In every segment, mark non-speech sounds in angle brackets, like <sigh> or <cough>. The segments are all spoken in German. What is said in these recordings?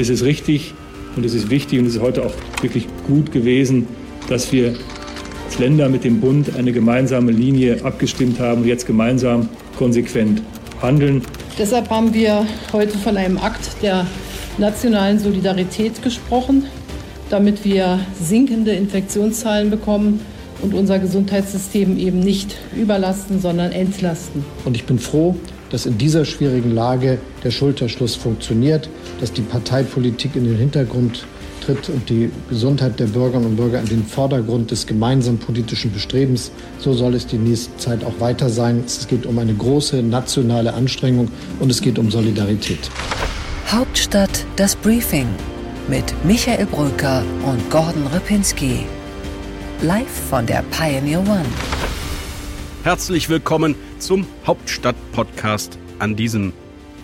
ist es richtig und es ist wichtig und es ist heute auch wirklich gut gewesen, dass wir als Länder mit dem Bund eine gemeinsame Linie abgestimmt haben und jetzt gemeinsam konsequent handeln. Deshalb haben wir heute von einem Akt der nationalen Solidarität gesprochen, damit wir sinkende Infektionszahlen bekommen und unser Gesundheitssystem eben nicht überlasten, sondern entlasten. Und ich bin froh, dass in dieser schwierigen Lage der Schulterschluss funktioniert, dass die Parteipolitik in den Hintergrund tritt und die Gesundheit der Bürgerinnen und Bürger in den Vordergrund des gemeinsamen politischen Bestrebens. So soll es die nächste Zeit auch weiter sein. Es geht um eine große nationale Anstrengung und es geht um Solidarität. Hauptstadt das Briefing mit Michael Brücker und Gordon Ripinski. Live von der Pioneer One. Herzlich willkommen zum Hauptstadt-Podcast an diesem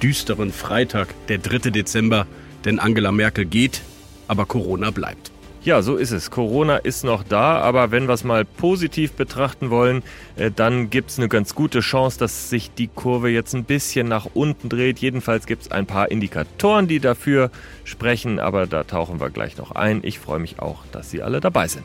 düsteren Freitag, der 3. Dezember. Denn Angela Merkel geht, aber Corona bleibt. Ja, so ist es. Corona ist noch da, aber wenn wir es mal positiv betrachten wollen, äh, dann gibt es eine ganz gute Chance, dass sich die Kurve jetzt ein bisschen nach unten dreht. Jedenfalls gibt es ein paar Indikatoren, die dafür sprechen, aber da tauchen wir gleich noch ein. Ich freue mich auch, dass Sie alle dabei sind.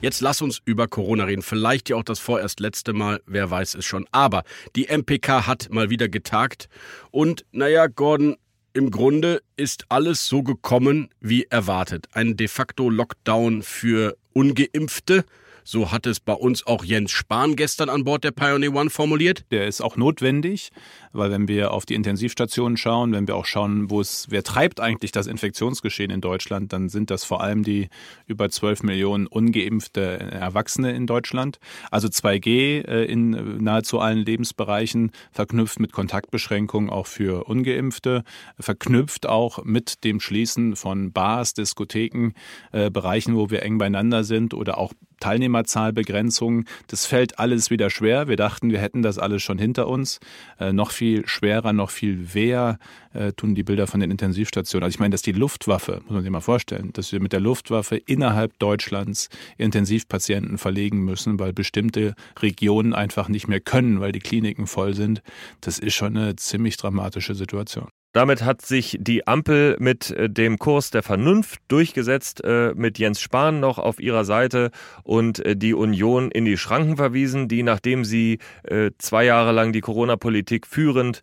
Jetzt lass uns über Corona reden. Vielleicht ja auch das vorerst letzte Mal, wer weiß es schon. Aber die MPK hat mal wieder getagt. Und naja, Gordon, im Grunde ist alles so gekommen wie erwartet. Ein de facto Lockdown für ungeimpfte. So hat es bei uns auch Jens Spahn gestern an Bord der Pioneer One formuliert. Der ist auch notwendig, weil wenn wir auf die Intensivstationen schauen, wenn wir auch schauen, wo es, wer treibt eigentlich das Infektionsgeschehen in Deutschland, dann sind das vor allem die über 12 Millionen ungeimpfte Erwachsene in Deutschland. Also 2G äh, in nahezu allen Lebensbereichen, verknüpft mit Kontaktbeschränkungen auch für Ungeimpfte, verknüpft auch mit dem Schließen von Bars, Diskotheken, äh, Bereichen, wo wir eng beieinander sind oder auch Teilnehmerzahlbegrenzungen. Das fällt alles wieder schwer. Wir dachten, wir hätten das alles schon hinter uns. Äh, noch viel schwerer, noch viel weher äh, tun die Bilder von den Intensivstationen. Also ich meine, dass die Luftwaffe, muss man sich mal vorstellen, dass wir mit der Luftwaffe innerhalb Deutschlands Intensivpatienten verlegen müssen, weil bestimmte Regionen einfach nicht mehr können, weil die Kliniken voll sind. Das ist schon eine ziemlich dramatische Situation. Damit hat sich die Ampel mit äh, dem Kurs der Vernunft durchgesetzt, äh, mit Jens Spahn noch auf ihrer Seite und äh, die Union in die Schranken verwiesen, die nachdem sie zwei Jahre lang die Corona-Politik führend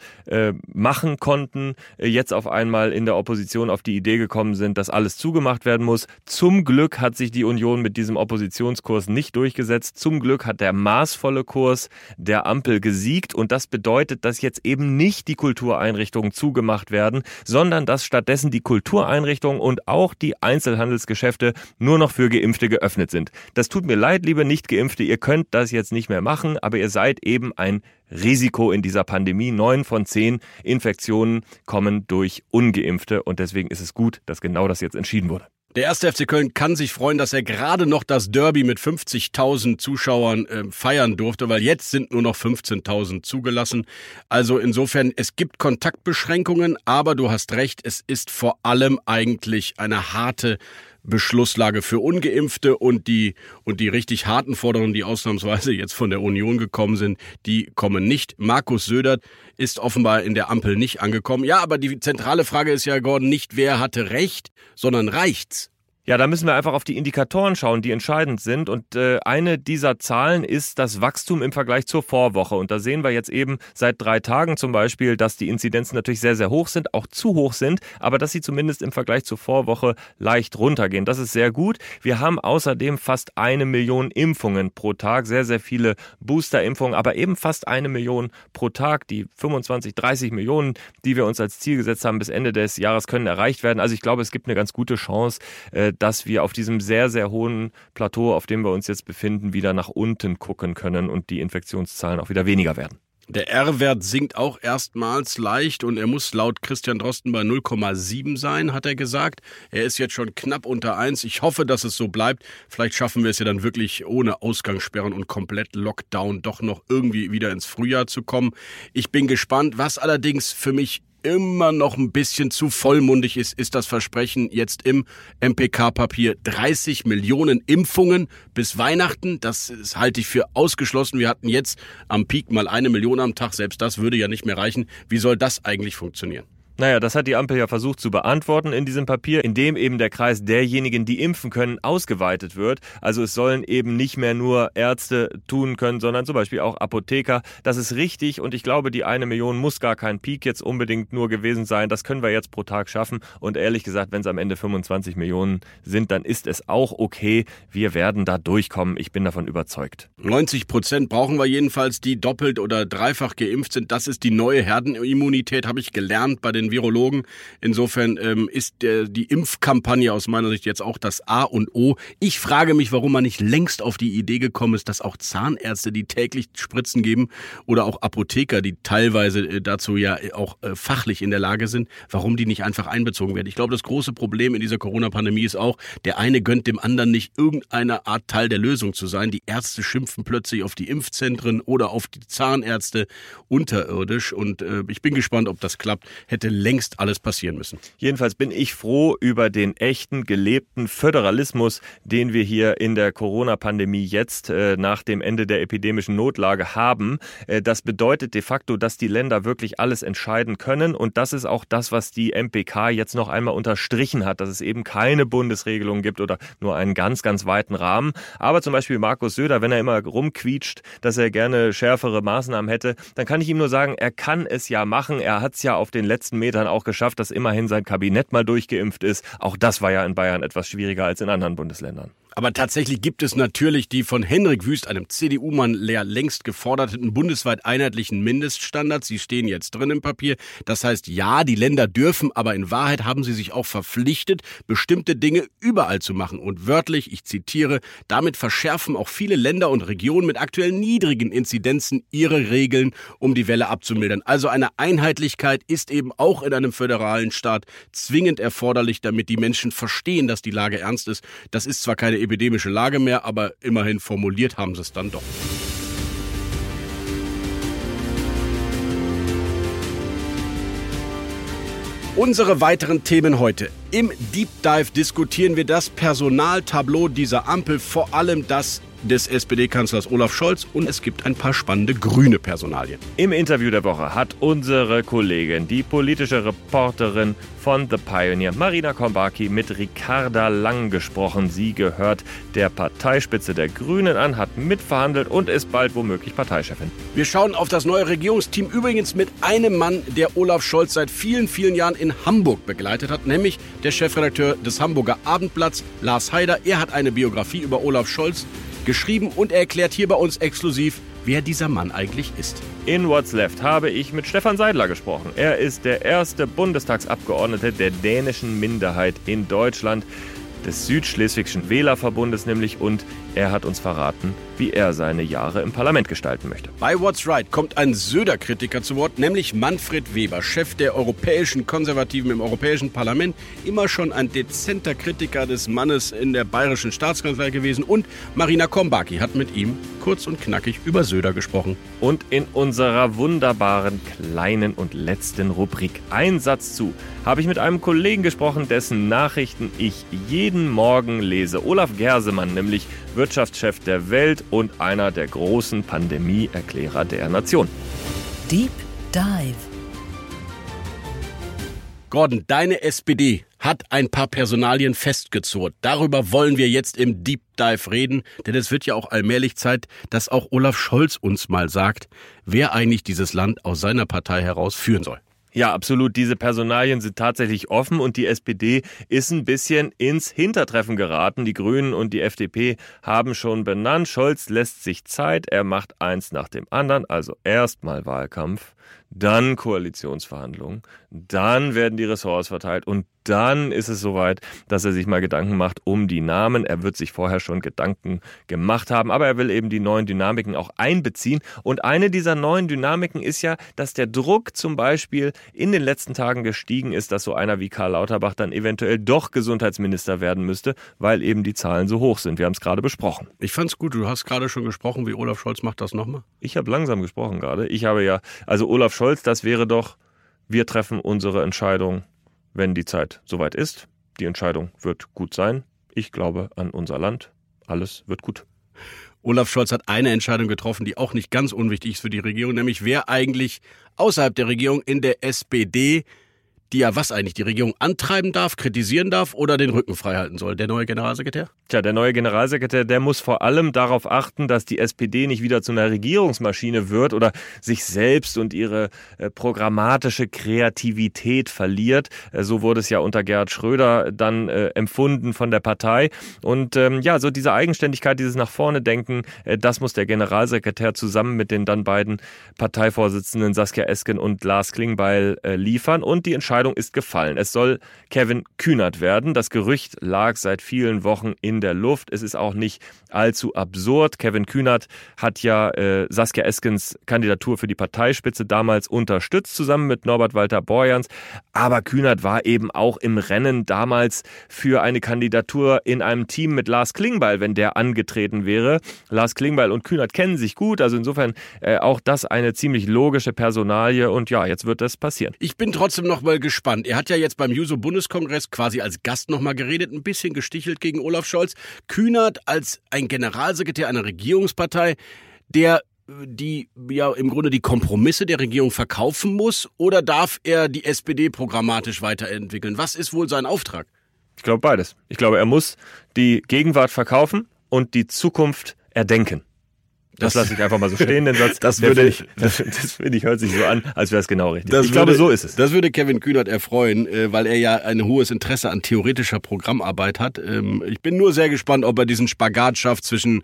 machen konnten, jetzt auf einmal in der Opposition auf die Idee gekommen sind, dass alles zugemacht werden muss. Zum Glück hat sich die Union mit diesem Oppositionskurs nicht durchgesetzt. Zum Glück hat der maßvolle Kurs der Ampel gesiegt und das bedeutet, dass jetzt eben nicht die Kultureinrichtungen zugemacht gemacht werden, sondern dass stattdessen die Kultureinrichtungen und auch die Einzelhandelsgeschäfte nur noch für Geimpfte geöffnet sind. Das tut mir leid, liebe Nicht-Geimpfte, ihr könnt das jetzt nicht mehr machen, aber ihr seid eben ein Risiko in dieser Pandemie. Neun von zehn Infektionen kommen durch Ungeimpfte und deswegen ist es gut, dass genau das jetzt entschieden wurde. Der erste FC Köln kann sich freuen, dass er gerade noch das Derby mit 50.000 Zuschauern äh, feiern durfte, weil jetzt sind nur noch 15.000 zugelassen. Also insofern, es gibt Kontaktbeschränkungen, aber du hast recht, es ist vor allem eigentlich eine harte Beschlusslage für Ungeimpfte und die, und die richtig harten Forderungen, die ausnahmsweise jetzt von der Union gekommen sind, die kommen nicht. Markus Södert ist offenbar in der Ampel nicht angekommen. Ja, aber die zentrale Frage ist ja, Gordon, nicht wer hatte Recht, sondern reicht's? Ja, da müssen wir einfach auf die Indikatoren schauen, die entscheidend sind. Und äh, eine dieser Zahlen ist das Wachstum im Vergleich zur Vorwoche. Und da sehen wir jetzt eben seit drei Tagen zum Beispiel, dass die Inzidenzen natürlich sehr, sehr hoch sind, auch zu hoch sind, aber dass sie zumindest im Vergleich zur Vorwoche leicht runtergehen. Das ist sehr gut. Wir haben außerdem fast eine Million Impfungen pro Tag, sehr, sehr viele Boosterimpfungen, aber eben fast eine Million pro Tag. Die 25, 30 Millionen, die wir uns als Ziel gesetzt haben bis Ende des Jahres, können erreicht werden. Also ich glaube, es gibt eine ganz gute Chance, äh, dass wir auf diesem sehr, sehr hohen Plateau, auf dem wir uns jetzt befinden, wieder nach unten gucken können und die Infektionszahlen auch wieder weniger werden. Der R-Wert sinkt auch erstmals leicht und er muss laut Christian Drosten bei 0,7 sein, hat er gesagt. Er ist jetzt schon knapp unter 1. Ich hoffe, dass es so bleibt. Vielleicht schaffen wir es ja dann wirklich ohne Ausgangssperren und komplett Lockdown doch noch irgendwie wieder ins Frühjahr zu kommen. Ich bin gespannt, was allerdings für mich immer noch ein bisschen zu vollmundig ist, ist das Versprechen jetzt im MPK-Papier 30 Millionen Impfungen bis Weihnachten. Das halte ich für ausgeschlossen. Wir hatten jetzt am Peak mal eine Million am Tag. Selbst das würde ja nicht mehr reichen. Wie soll das eigentlich funktionieren? Naja, das hat die Ampel ja versucht zu beantworten in diesem Papier, indem eben der Kreis derjenigen, die impfen können, ausgeweitet wird. Also es sollen eben nicht mehr nur Ärzte tun können, sondern zum Beispiel auch Apotheker. Das ist richtig und ich glaube, die eine Million muss gar kein Peak jetzt unbedingt nur gewesen sein. Das können wir jetzt pro Tag schaffen. Und ehrlich gesagt, wenn es am Ende 25 Millionen sind, dann ist es auch okay. Wir werden da durchkommen. Ich bin davon überzeugt. 90 Prozent brauchen wir jedenfalls, die doppelt oder dreifach geimpft sind. Das ist die neue Herdenimmunität, habe ich gelernt bei den Virologen. Insofern ähm, ist der, die Impfkampagne aus meiner Sicht jetzt auch das A und O. Ich frage mich, warum man nicht längst auf die Idee gekommen ist, dass auch Zahnärzte, die täglich Spritzen geben, oder auch Apotheker, die teilweise äh, dazu ja auch äh, fachlich in der Lage sind, warum die nicht einfach einbezogen werden. Ich glaube, das große Problem in dieser Corona-Pandemie ist auch, der eine gönnt dem anderen nicht irgendeine Art Teil der Lösung zu sein. Die Ärzte schimpfen plötzlich auf die Impfzentren oder auf die Zahnärzte unterirdisch und äh, ich bin gespannt, ob das klappt. Hätte längst alles passieren müssen. Jedenfalls bin ich froh über den echten, gelebten Föderalismus, den wir hier in der Corona-Pandemie jetzt äh, nach dem Ende der epidemischen Notlage haben. Äh, das bedeutet de facto, dass die Länder wirklich alles entscheiden können und das ist auch das, was die MPK jetzt noch einmal unterstrichen hat, dass es eben keine Bundesregelung gibt oder nur einen ganz, ganz weiten Rahmen. Aber zum Beispiel Markus Söder, wenn er immer rumquietscht, dass er gerne schärfere Maßnahmen hätte, dann kann ich ihm nur sagen, er kann es ja machen. Er hat es ja auf den letzten Metern auch geschafft, dass immerhin sein Kabinett mal durchgeimpft ist. Auch das war ja in Bayern etwas schwieriger als in anderen Bundesländern. Aber tatsächlich gibt es natürlich die von Henrik Wüst, einem CDU-Mann, längst geforderten bundesweit einheitlichen Mindeststandards. Sie stehen jetzt drin im Papier. Das heißt, ja, die Länder dürfen, aber in Wahrheit haben sie sich auch verpflichtet, bestimmte Dinge überall zu machen. Und wörtlich, ich zitiere, damit verschärfen auch viele Länder und Regionen mit aktuell niedrigen Inzidenzen ihre Regeln, um die Welle abzumildern. Also eine Einheitlichkeit ist eben auch in einem föderalen Staat zwingend erforderlich, damit die Menschen verstehen, dass die Lage ernst ist. Das ist zwar keine epidemische Lage mehr, aber immerhin formuliert haben sie es dann doch. Unsere weiteren Themen heute. Im Deep Dive diskutieren wir das Personaltableau dieser Ampel, vor allem das des SPD-Kanzlers Olaf Scholz und es gibt ein paar spannende grüne Personalien. Im Interview der Woche hat unsere Kollegin, die politische Reporterin von The Pioneer, Marina Kombaki, mit Ricarda Lang gesprochen. Sie gehört der Parteispitze der Grünen an, hat mitverhandelt und ist bald womöglich Parteichefin. Wir schauen auf das neue Regierungsteam übrigens mit einem Mann, der Olaf Scholz seit vielen, vielen Jahren in Hamburg begleitet hat, nämlich der Chefredakteur des Hamburger Abendblatts, Lars Haider. Er hat eine Biografie über Olaf Scholz geschrieben und er erklärt hier bei uns exklusiv, wer dieser Mann eigentlich ist. In What's Left habe ich mit Stefan Seidler gesprochen. Er ist der erste Bundestagsabgeordnete der dänischen Minderheit in Deutschland des Südschleswigschen Wählerverbundes nämlich und er hat uns verraten, wie er seine Jahre im Parlament gestalten möchte. Bei What's Right kommt ein Söder-Kritiker zu Wort, nämlich Manfred Weber, Chef der europäischen Konservativen im Europäischen Parlament, immer schon ein dezenter Kritiker des Mannes in der bayerischen Staatskanzlei gewesen und Marina Kombaki hat mit ihm kurz und knackig über Söder gesprochen. Und in unserer wunderbaren kleinen und letzten Rubrik Einsatz zu habe ich mit einem Kollegen gesprochen, dessen Nachrichten ich jeden Morgen lese. Olaf Gersemann, nämlich Wirtschaftschef der Welt und einer der großen Pandemieerklärer der Nation. Deep Dive. Gordon, deine SPD hat ein paar Personalien festgezurrt. Darüber wollen wir jetzt im Deep Dive reden, denn es wird ja auch allmählich Zeit, dass auch Olaf Scholz uns mal sagt, wer eigentlich dieses Land aus seiner Partei heraus führen soll. Ja, absolut. Diese Personalien sind tatsächlich offen und die SPD ist ein bisschen ins Hintertreffen geraten. Die Grünen und die FDP haben schon benannt. Scholz lässt sich Zeit. Er macht eins nach dem anderen. Also erstmal Wahlkampf, dann Koalitionsverhandlungen, dann werden die Ressorts verteilt und dann ist es soweit, dass er sich mal Gedanken macht um die Namen. Er wird sich vorher schon Gedanken gemacht haben, aber er will eben die neuen Dynamiken auch einbeziehen. Und eine dieser neuen Dynamiken ist ja, dass der Druck zum Beispiel in den letzten Tagen gestiegen ist, dass so einer wie Karl Lauterbach dann eventuell doch Gesundheitsminister werden müsste, weil eben die Zahlen so hoch sind. Wir haben es gerade besprochen. Ich fand's gut. Du hast gerade schon gesprochen, wie Olaf Scholz macht das nochmal. Ich habe langsam gesprochen gerade. Ich habe ja, also Olaf Scholz, das wäre doch, wir treffen unsere Entscheidung wenn die Zeit soweit ist. Die Entscheidung wird gut sein. Ich glaube an unser Land. Alles wird gut. Olaf Scholz hat eine Entscheidung getroffen, die auch nicht ganz unwichtig ist für die Regierung, nämlich wer eigentlich außerhalb der Regierung in der SPD die ja was eigentlich die Regierung antreiben darf, kritisieren darf oder den Rücken frei halten soll, der neue Generalsekretär? Tja, der neue Generalsekretär, der muss vor allem darauf achten, dass die SPD nicht wieder zu einer Regierungsmaschine wird oder sich selbst und ihre äh, programmatische Kreativität verliert. Äh, so wurde es ja unter Gerhard Schröder dann äh, empfunden von der Partei. Und ähm, ja, so diese Eigenständigkeit, dieses nach vorne denken, äh, das muss der Generalsekretär zusammen mit den dann beiden Parteivorsitzenden Saskia Esken und Lars Klingbeil äh, liefern. Und die Entscheidung ist gefallen. Es soll Kevin Kühnert werden. Das Gerücht lag seit vielen Wochen in der Luft. Es ist auch nicht allzu absurd. Kevin Kühnert hat ja äh, Saskia Eskens Kandidatur für die Parteispitze damals unterstützt, zusammen mit Norbert Walter Borjans. Aber Kühnert war eben auch im Rennen damals für eine Kandidatur in einem Team mit Lars Klingbeil, wenn der angetreten wäre. Lars Klingbeil und Kühnert kennen sich gut, also insofern äh, auch das eine ziemlich logische Personalie und ja, jetzt wird das passieren. Ich bin trotzdem noch mal gespannt. Er hat ja jetzt beim Juso-Bundeskongress quasi als Gast noch mal geredet, ein bisschen gestichelt gegen Olaf Scholz. Kühnert als ein Generalsekretär einer Regierungspartei, der die ja im Grunde die Kompromisse der Regierung verkaufen muss oder darf er die SPD programmatisch weiterentwickeln? Was ist wohl sein Auftrag? Ich glaube beides. Ich glaube, er muss die Gegenwart verkaufen und die Zukunft erdenken. Das, das lasse ich einfach mal so stehen, den Satz. <laughs> Das würde ich, das, das finde ich hört sich so an, als wäre es genau richtig. ich würde, glaube, so ist es. Das würde Kevin Kühnert erfreuen, äh, weil er ja ein hohes Interesse an theoretischer Programmarbeit hat. Ähm, ich bin nur sehr gespannt, ob er diesen Spagat schafft zwischen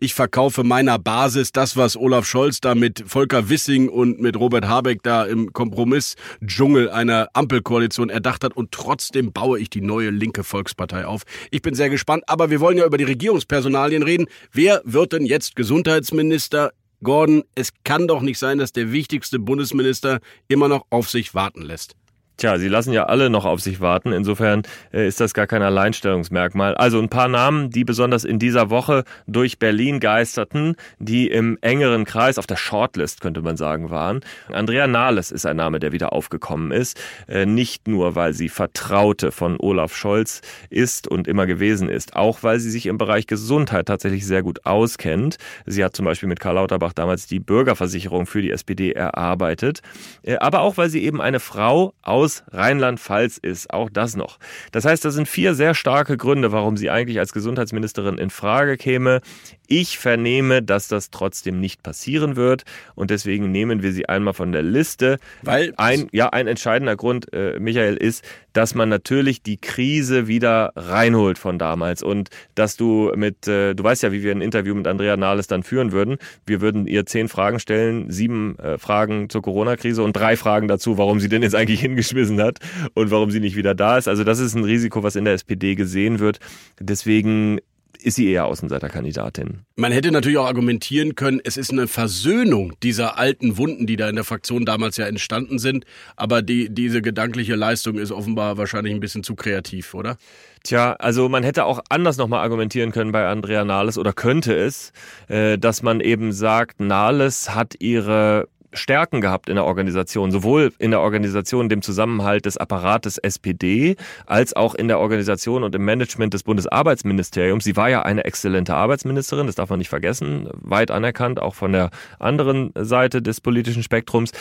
ich verkaufe meiner Basis das, was Olaf Scholz da mit Volker Wissing und mit Robert Habeck da im Kompromiss-Dschungel einer Ampelkoalition erdacht hat und trotzdem baue ich die neue linke Volkspartei auf. Ich bin sehr gespannt, aber wir wollen ja über die Regierungspersonalien reden. Wer wird denn jetzt Gesundheits Bundesminister Gordon, es kann doch nicht sein, dass der wichtigste Bundesminister immer noch auf sich warten lässt. Tja, sie lassen ja alle noch auf sich warten. Insofern äh, ist das gar kein Alleinstellungsmerkmal. Also ein paar Namen, die besonders in dieser Woche durch Berlin geisterten, die im engeren Kreis auf der Shortlist, könnte man sagen, waren. Andrea Nahles ist ein Name, der wieder aufgekommen ist. Äh, nicht nur, weil sie Vertraute von Olaf Scholz ist und immer gewesen ist, auch weil sie sich im Bereich Gesundheit tatsächlich sehr gut auskennt. Sie hat zum Beispiel mit Karl Lauterbach damals die Bürgerversicherung für die SPD erarbeitet. Äh, aber auch, weil sie eben eine Frau aus aus Rheinland-Pfalz ist. Auch das noch. Das heißt, das sind vier sehr starke Gründe, warum sie eigentlich als Gesundheitsministerin in Frage käme. Ich vernehme, dass das trotzdem nicht passieren wird und deswegen nehmen wir sie einmal von der Liste. Weil ein, ja, ein entscheidender Grund, äh, Michael, ist, dass man natürlich die Krise wieder reinholt von damals und dass du mit, äh, du weißt ja, wie wir ein Interview mit Andrea Nahles dann führen würden. Wir würden ihr zehn Fragen stellen, sieben äh, Fragen zur Corona-Krise und drei Fragen dazu, warum sie denn jetzt eigentlich <laughs> hingeschmissen hat und warum sie nicht wieder da ist. Also das ist ein Risiko, was in der SPD gesehen wird. Deswegen ist sie eher Außenseiterkandidatin. Man hätte natürlich auch argumentieren können, es ist eine Versöhnung dieser alten Wunden, die da in der Fraktion damals ja entstanden sind. Aber die, diese gedankliche Leistung ist offenbar wahrscheinlich ein bisschen zu kreativ, oder? Tja, also man hätte auch anders nochmal argumentieren können bei Andrea Nahles oder könnte es, äh, dass man eben sagt, Nahles hat ihre Stärken gehabt in der Organisation, sowohl in der Organisation, dem Zusammenhalt des Apparates SPD, als auch in der Organisation und im Management des Bundesarbeitsministeriums. Sie war ja eine exzellente Arbeitsministerin, das darf man nicht vergessen, weit anerkannt, auch von der anderen Seite des politischen Spektrums.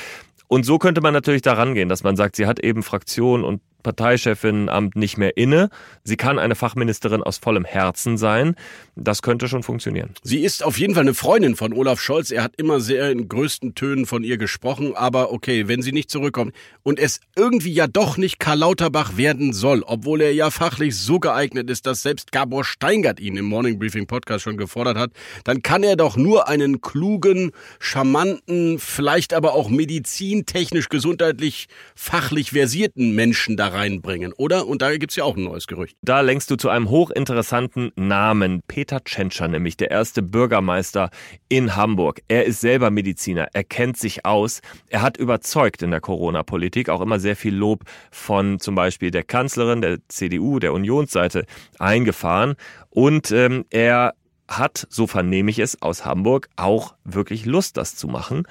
Und so könnte man natürlich daran gehen, dass man sagt, sie hat eben Fraktion und Parteichefinnenamt nicht mehr inne. Sie kann eine Fachministerin aus vollem Herzen sein. Das könnte schon funktionieren. Sie ist auf jeden Fall eine Freundin von Olaf Scholz. Er hat immer sehr in größten Tönen von ihr gesprochen. Aber okay, wenn sie nicht zurückkommt und es irgendwie ja doch nicht Karl Lauterbach werden soll, obwohl er ja fachlich so geeignet ist, dass selbst Gabor Steingart ihn im Morning Briefing Podcast schon gefordert hat, dann kann er doch nur einen klugen, charmanten, vielleicht aber auch medizintechnisch, gesundheitlich, fachlich versierten Menschen da reinbringen, oder? Und da gibt's ja auch ein neues Gerücht. Da lenkst du zu einem hochinteressanten Namen. Peter Tschentscher, nämlich der erste Bürgermeister in Hamburg. Er ist selber Mediziner, er kennt sich aus, er hat überzeugt in der Corona-Politik, auch immer sehr viel Lob von zum Beispiel der Kanzlerin, der CDU, der Unionsseite eingefahren. Und ähm, er hat, so vernehme ich es aus Hamburg, auch wirklich Lust, das zu machen.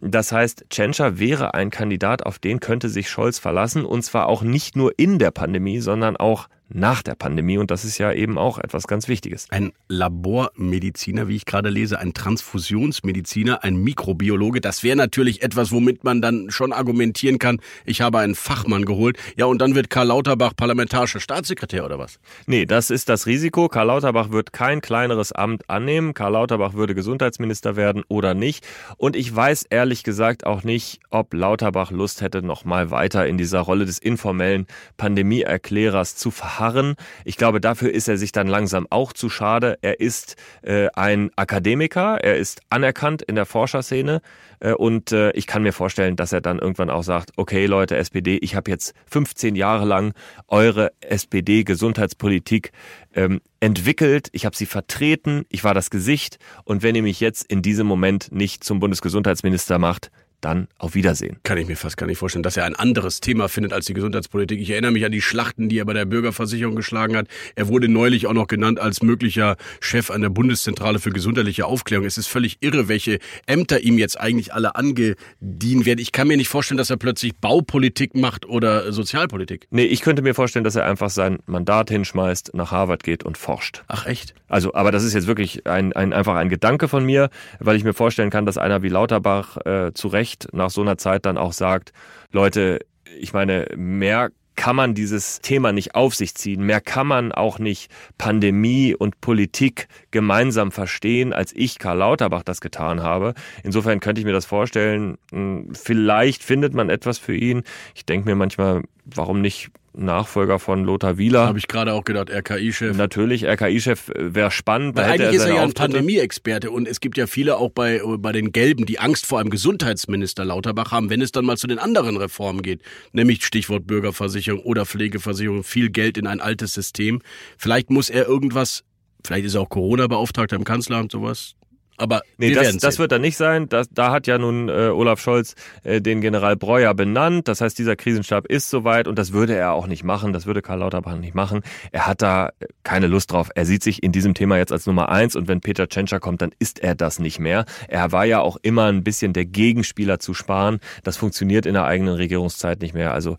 Das heißt, Tschentscher wäre ein Kandidat, auf den könnte sich Scholz verlassen, und zwar auch nicht nur in der Pandemie, sondern auch nach der Pandemie und das ist ja eben auch etwas ganz Wichtiges. Ein Labormediziner, wie ich gerade lese, ein Transfusionsmediziner, ein Mikrobiologe, das wäre natürlich etwas, womit man dann schon argumentieren kann, ich habe einen Fachmann geholt. Ja, und dann wird Karl Lauterbach parlamentarischer Staatssekretär oder was? Nee, das ist das Risiko. Karl Lauterbach wird kein kleineres Amt annehmen. Karl Lauterbach würde Gesundheitsminister werden oder nicht. Und ich weiß ehrlich gesagt auch nicht, ob Lauterbach Lust hätte, noch mal weiter in dieser Rolle des informellen Pandemieerklärers zu verharren. Ich glaube, dafür ist er sich dann langsam auch zu schade. Er ist äh, ein Akademiker, er ist anerkannt in der Forscherszene. Äh, und äh, ich kann mir vorstellen, dass er dann irgendwann auch sagt, okay Leute, SPD, ich habe jetzt 15 Jahre lang eure SPD-Gesundheitspolitik ähm, entwickelt, ich habe sie vertreten, ich war das Gesicht. Und wenn ihr mich jetzt in diesem Moment nicht zum Bundesgesundheitsminister macht, dann auf Wiedersehen. Kann ich mir fast gar nicht vorstellen, dass er ein anderes Thema findet als die Gesundheitspolitik. Ich erinnere mich an die Schlachten, die er bei der Bürgerversicherung geschlagen hat. Er wurde neulich auch noch genannt als möglicher Chef an der Bundeszentrale für gesundheitliche Aufklärung. Es ist völlig irre, welche Ämter ihm jetzt eigentlich alle angedient werden. Ich kann mir nicht vorstellen, dass er plötzlich Baupolitik macht oder Sozialpolitik. Nee, ich könnte mir vorstellen, dass er einfach sein Mandat hinschmeißt, nach Harvard geht und forscht. Ach echt? Also, aber das ist jetzt wirklich ein, ein einfach ein Gedanke von mir, weil ich mir vorstellen kann, dass einer wie Lauterbach äh, zu Recht Recht nach so einer Zeit dann auch sagt, Leute, ich meine, mehr kann man dieses Thema nicht auf sich ziehen. Mehr kann man auch nicht Pandemie und Politik gemeinsam verstehen, als ich, Karl Lauterbach, das getan habe. Insofern könnte ich mir das vorstellen. Hm, vielleicht findet man etwas für ihn. Ich denke mir manchmal, warum nicht Nachfolger von Lothar Wieler. Habe ich gerade auch gedacht, RKI-Chef. Natürlich, RKI-Chef wäre spannend. Weil eigentlich ist er ja ein Pandemie-Experte und es gibt ja viele auch bei, bei den Gelben, die Angst vor einem Gesundheitsminister Lauterbach haben, wenn es dann mal zu den anderen Reformen geht. Nämlich Stichwort Bürgerversicherung oder Pflegeversicherung, viel Geld in ein altes System. Vielleicht muss er irgendwas, vielleicht ist er auch Corona-Beauftragter im Kanzleramt, sowas. Aber nee, das, das wird dann nicht sein. Das, da hat ja nun äh, Olaf Scholz äh, den General Breuer benannt. Das heißt, dieser Krisenstab ist soweit und das würde er auch nicht machen. Das würde Karl Lauterbach nicht machen. Er hat da äh, keine Lust drauf. Er sieht sich in diesem Thema jetzt als Nummer eins und wenn Peter Tschentscher kommt, dann ist er das nicht mehr. Er war ja auch immer ein bisschen der Gegenspieler zu sparen. Das funktioniert in der eigenen Regierungszeit nicht mehr. Also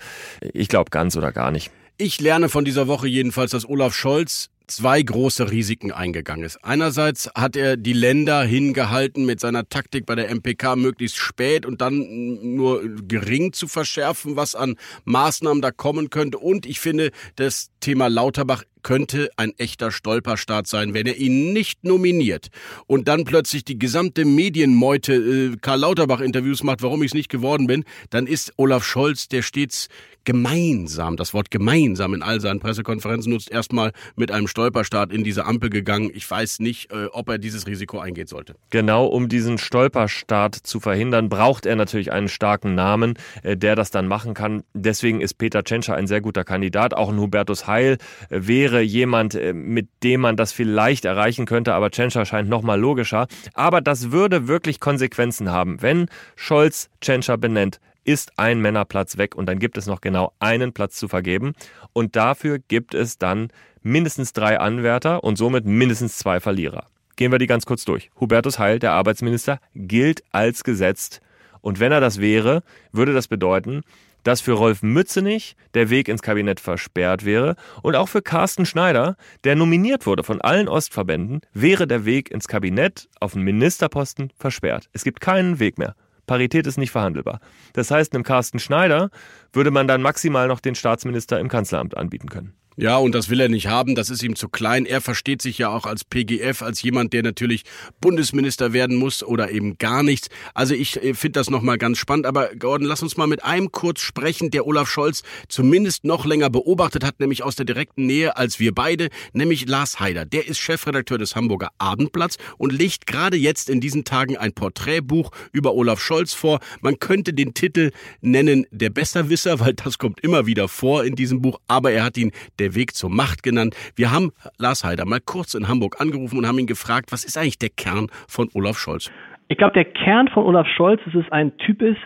ich glaube ganz oder gar nicht. Ich lerne von dieser Woche jedenfalls, dass Olaf Scholz zwei große Risiken eingegangen ist. Einerseits hat er die Länder hingehalten, mit seiner Taktik bei der MPK möglichst spät und dann nur gering zu verschärfen, was an Maßnahmen da kommen könnte. Und ich finde, das Thema Lauterbach könnte ein echter Stolperstart sein, wenn er ihn nicht nominiert und dann plötzlich die gesamte Medienmeute äh, Karl Lauterbach Interviews macht, warum ich es nicht geworden bin, dann ist Olaf Scholz, der stets gemeinsam, das Wort gemeinsam in all seinen Pressekonferenzen nutzt, erstmal mit einem Stolperstart in diese Ampel gegangen. Ich weiß nicht, äh, ob er dieses Risiko eingehen sollte. Genau, um diesen Stolperstart zu verhindern, braucht er natürlich einen starken Namen, äh, der das dann machen kann. Deswegen ist Peter Tschentscher ein sehr guter Kandidat. Auch ein Hubertus Heil äh, wäre wäre jemand, äh, mit dem man das vielleicht erreichen könnte, aber Tschentscher scheint nochmal logischer. Aber das würde wirklich Konsequenzen haben. Wenn Scholz Tschentscher benennt, ist ein Männerplatz weg und dann gibt es noch genau einen Platz zu vergeben. Und dafür gibt es dann mindestens drei Anwärter und somit mindestens zwei Verlierer. Gehen wir die ganz kurz durch. Hubertus Heil, der Arbeitsminister, gilt als gesetzt. Und wenn er das wäre, würde das bedeuten, dass für Rolf Mützenich der Weg ins Kabinett versperrt wäre und auch für Carsten Schneider, der nominiert wurde von allen Ostverbänden, wäre der Weg ins Kabinett auf den Ministerposten versperrt. Es gibt keinen Weg mehr. Parität ist nicht verhandelbar. Das heißt, einem Carsten Schneider würde man dann maximal noch den Staatsminister im Kanzleramt anbieten können. Ja, und das will er nicht haben, das ist ihm zu klein. Er versteht sich ja auch als PGF, als jemand, der natürlich Bundesminister werden muss oder eben gar nichts. Also ich äh, finde das nochmal ganz spannend. Aber Gordon, lass uns mal mit einem kurz sprechen, der Olaf Scholz zumindest noch länger beobachtet hat, nämlich aus der direkten Nähe als wir beide, nämlich Lars Haider. Der ist Chefredakteur des Hamburger Abendblatts und legt gerade jetzt in diesen Tagen ein Porträtbuch über Olaf Scholz vor. Man könnte den Titel nennen Der Besserwisser, <laughs> weil das kommt immer wieder vor in diesem Buch, aber er hat ihn der der Weg zur Macht genannt. Wir haben Lars Heider mal kurz in Hamburg angerufen und haben ihn gefragt, was ist eigentlich der Kern von Olaf Scholz? Ich glaube, der Kern von Olaf Scholz ist es, ein Typ ist,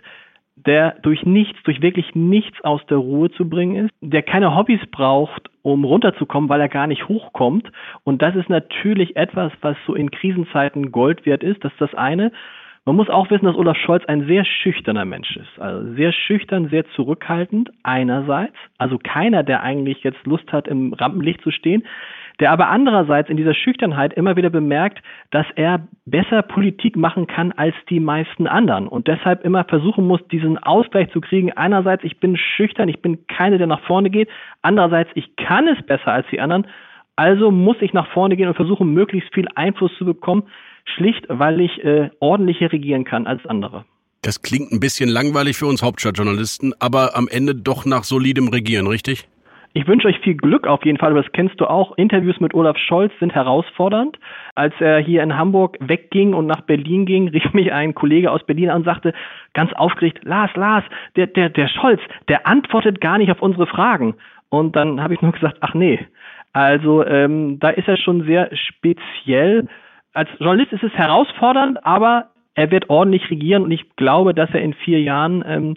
der durch nichts, durch wirklich nichts aus der Ruhe zu bringen ist, der keine Hobbys braucht, um runterzukommen, weil er gar nicht hochkommt. Und das ist natürlich etwas, was so in Krisenzeiten Gold wert ist. Das ist das eine. Man muss auch wissen, dass Olaf Scholz ein sehr schüchterner Mensch ist. Also sehr schüchtern, sehr zurückhaltend einerseits. Also keiner, der eigentlich jetzt Lust hat, im Rampenlicht zu stehen der aber andererseits in dieser Schüchternheit immer wieder bemerkt, dass er besser Politik machen kann als die meisten anderen und deshalb immer versuchen muss, diesen Ausgleich zu kriegen. Einerseits, ich bin schüchtern, ich bin keine, der nach vorne geht. Andererseits, ich kann es besser als die anderen. Also muss ich nach vorne gehen und versuchen, möglichst viel Einfluss zu bekommen, schlicht, weil ich äh, ordentlicher regieren kann als andere. Das klingt ein bisschen langweilig für uns Hauptstadtjournalisten, aber am Ende doch nach solidem Regieren, richtig? Ich wünsche euch viel Glück auf jeden Fall, aber das kennst du auch. Interviews mit Olaf Scholz sind herausfordernd. Als er hier in Hamburg wegging und nach Berlin ging, <laughs> rief mich ein Kollege aus Berlin an und sagte ganz aufgeregt, Lars, Lars, der, der, der Scholz, der antwortet gar nicht auf unsere Fragen. Und dann habe ich nur gesagt, ach nee. Also ähm, da ist er schon sehr speziell. Als Journalist ist es herausfordernd, aber er wird ordentlich regieren und ich glaube, dass er in vier Jahren ähm,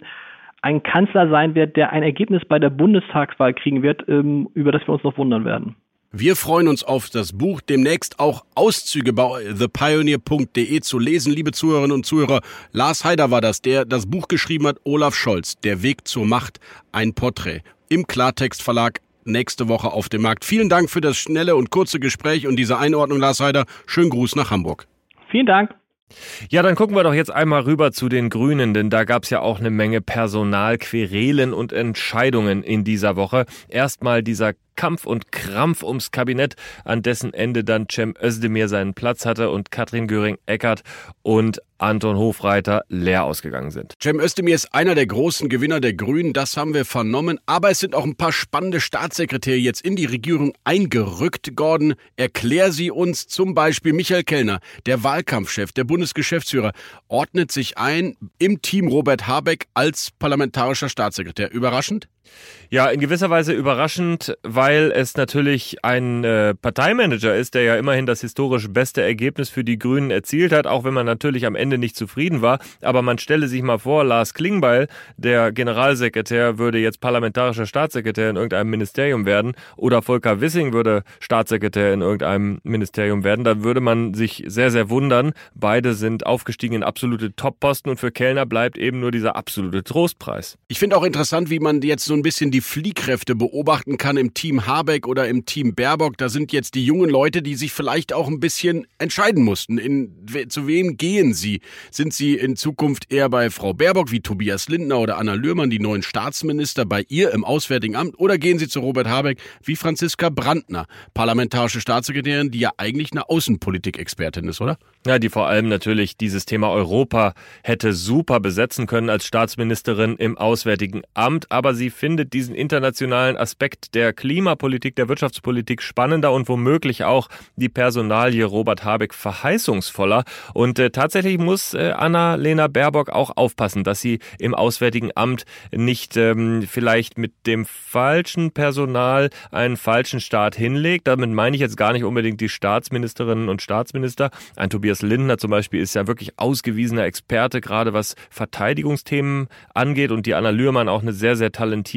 ein Kanzler sein wird, der ein Ergebnis bei der Bundestagswahl kriegen wird, ähm, über das wir uns noch wundern werden. Wir freuen uns auf das Buch, demnächst auch Auszüge bei thepioneer.de zu lesen. Liebe Zuhörerinnen und Zuhörer, Lars Heider war das, der das Buch geschrieben hat, Olaf Scholz, Der Weg zur Macht, ein Porträt. Im Klartext Verlag nächste Woche auf dem Markt. Vielen Dank für das schnelle und kurze Gespräch und diese Einordnung, Lars Heider. Schönen Gruß nach Hamburg. Vielen Dank. Ja, dann gucken wir doch jetzt einmal rüber zu den Grünen, denn da gab es ja auch eine Menge Personalquerelen und Entscheidungen in dieser Woche. Erstmal dieser Kampf und Krampf ums Kabinett, an dessen Ende dann Cem Özdemir seinen Platz hatte und Katrin Göring-Eckert und Anton Hofreiter leer ausgegangen sind. Cem Özdemir ist einer der großen Gewinner der Grünen, das haben wir vernommen. Aber es sind auch ein paar spannende Staatssekretäre jetzt in die Regierung eingerückt. Gordon, erklär sie uns zum Beispiel Michael Kellner, der Wahlkampfchef, der Bundesgeschäftsführer, ordnet sich ein im Team Robert Habeck als parlamentarischer Staatssekretär. Überraschend? Ja, in gewisser Weise überraschend, weil es natürlich ein äh, Parteimanager ist, der ja immerhin das historisch beste Ergebnis für die Grünen erzielt hat, auch wenn man natürlich am Ende nicht zufrieden war. Aber man stelle sich mal vor, Lars Klingbeil, der Generalsekretär, würde jetzt parlamentarischer Staatssekretär in irgendeinem Ministerium werden oder Volker Wissing würde Staatssekretär in irgendeinem Ministerium werden. Da würde man sich sehr, sehr wundern. Beide sind aufgestiegen in absolute Topposten und für Kellner bleibt eben nur dieser absolute Trostpreis. Ich finde auch interessant, wie man jetzt so ein bisschen die Fliehkräfte beobachten kann im Team Habeck oder im Team Baerbock. Da sind jetzt die jungen Leute, die sich vielleicht auch ein bisschen entscheiden mussten. In, zu wem gehen sie? Sind sie in Zukunft eher bei Frau Baerbock wie Tobias Lindner oder Anna Lührmann, die neuen Staatsminister, bei ihr im Auswärtigen Amt? Oder gehen sie zu Robert Habeck wie Franziska Brandner, parlamentarische Staatssekretärin, die ja eigentlich eine Außenpolitik-Expertin ist, oder? Ja, die vor allem natürlich dieses Thema Europa hätte super besetzen können als Staatsministerin im Auswärtigen Amt, aber sie findet diesen internationalen Aspekt der Klimapolitik, der Wirtschaftspolitik spannender und womöglich auch die Personalie Robert Habeck verheißungsvoller. Und äh, tatsächlich muss äh, Anna-Lena Baerbock auch aufpassen, dass sie im Auswärtigen Amt nicht ähm, vielleicht mit dem falschen Personal einen falschen Staat hinlegt. Damit meine ich jetzt gar nicht unbedingt die Staatsministerinnen und Staatsminister. Ein Tobias Lindner zum Beispiel ist ja wirklich ausgewiesener Experte, gerade was Verteidigungsthemen angeht. Und die Anna Lührmann auch eine sehr, sehr talentierte